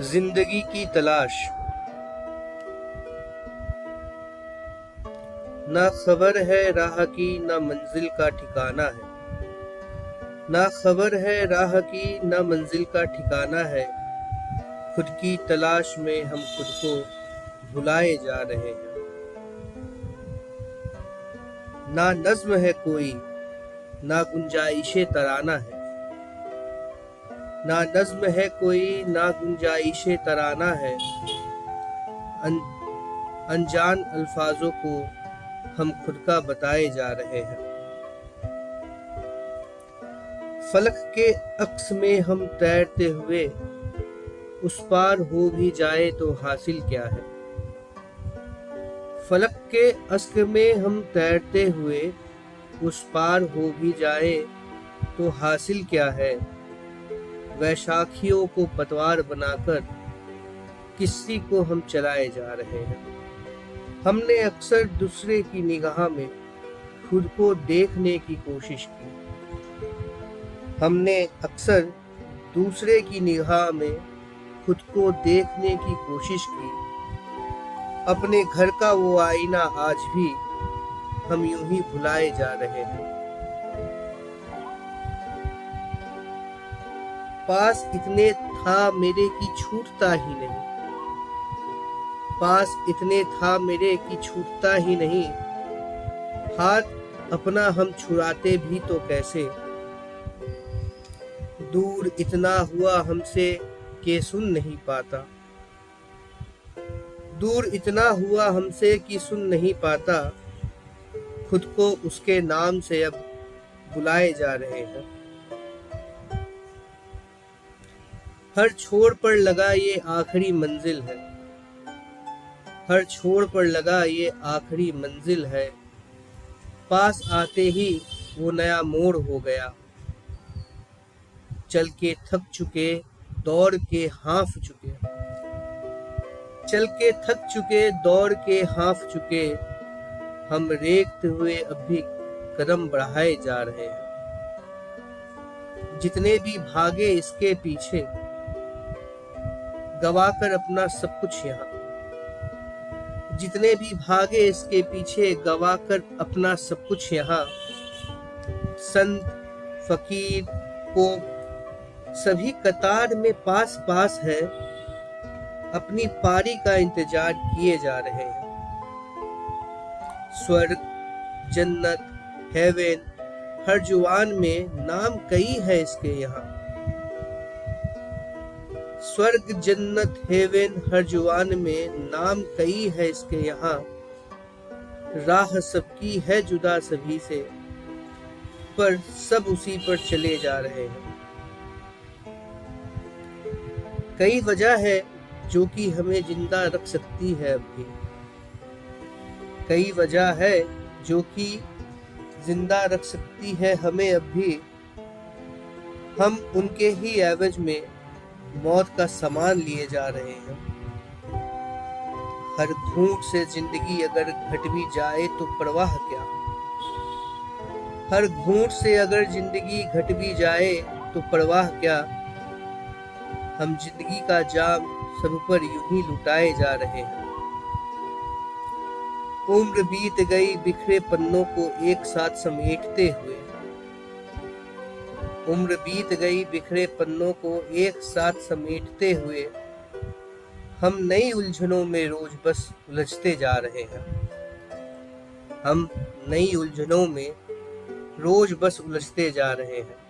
ज़िंदगी की तलाश। ना खबर है राह की, ना मंजिल का ठिकाना है। ना खबर है राह की, ना मंजिल का ठिकाना है। खुद की तलाश में हम खुद को भुलाए जा रहे हैं। ना नज्म है कोई, ना गुंजाइश तराना है। ना नज्म है कोई ना गुंजाइश तराना है। अन, अनजान अल्फाजों को हम खुद का बताए जा रहे हैं। फलक के अक्स में हम तैरते हुए उस पार हो भी जाए तो हासिल क्या है? फलक के अस्क में हम तैरते हुए उस पार हो भी जाए तो हासिल क्या है? वैशाखियों को पतवार बनाकर किसी को हम चलाए जा रहे हैं। हमने अक्सर दूसरे की निगाह में खुद को देखने की कोशिश की। हमने अक्सर दूसरे की निगाह में खुद को देखने की कोशिश की। अपने घर का वो आईना आज भी हम यूँ ही भुलाए जा रहे हैं। पास इतने था मेरे की छूटता ही नहीं। पास इतने था मेरे की छूटता ही नहीं। हाथ अपना हम छुड़ाते भी तो कैसे? दूर इतना हुआ हमसे के सुन नहीं पाता। दूर इतना हुआ हमसे कि सुन नहीं पाता। खुद को उसके नाम से अब बुलाए जा रहे हैं। हर छोर पर लगा ये आखिरी मंजिल है। हर छोर पर लगा ये आखिरी मंजिल है। पास आते ही वो नया मोड़ हो गया। चल के थक चुके, दौड़ के हाफ़ चुके। चल के थक चुके, दौड़ के हाफ़ चुके। हम रेखते हुए अब भी कदम बढ़ाए जा रहे हैं। जितने भी भागे इसके पीछे गवाकर अपना सब कुछ यहाँ। जितने भी भागे इसके पीछे, गवाकर अपना सब कुछ यहाँ। संत, फकीर को सभी कतार में पास पास है, अपनी पारी का इंतज़ार किए जा रहे हैं। स्वर्ग, जन्नत हेवन हर जुआन में नाम कई है इसके यहाँ। स्वर्ग जन्नत हेवन हर जुआन में नाम कई है इसके यहाँ। राह सबकी है जुदा सभी से, पर सब उसी पर चले जा रहे हैं। कई वजह है जो कि हमें ज़िंदा रख सकती है अब भी। कई वजह है जो कि ज़िंदा रख सकती है हमें अब भी। हम उनके ही एवज में मौत का सामान लिए जा रहे हैं। हर घूट से ज़िंदगी अगर घट भी जाए तो परवाह क्या? हर घूट से अगर ज़िंदगी घट भी जाए तो परवाह क्या? हम ज़िंदगी का जाम सब पर यूँ ही लुटाए जा रहे हैं। उम्र बीत गई, बिखरे पन्नों को एक साथ समेटते हुए। उम्र बीत गई, बिखरे पन्नों को एक साथ समेटते हुए हम नई उलझनों में रोज बस उलझते जा रहे हैं। हम नई उलझनों में रोज बस उलझते जा रहे हैं।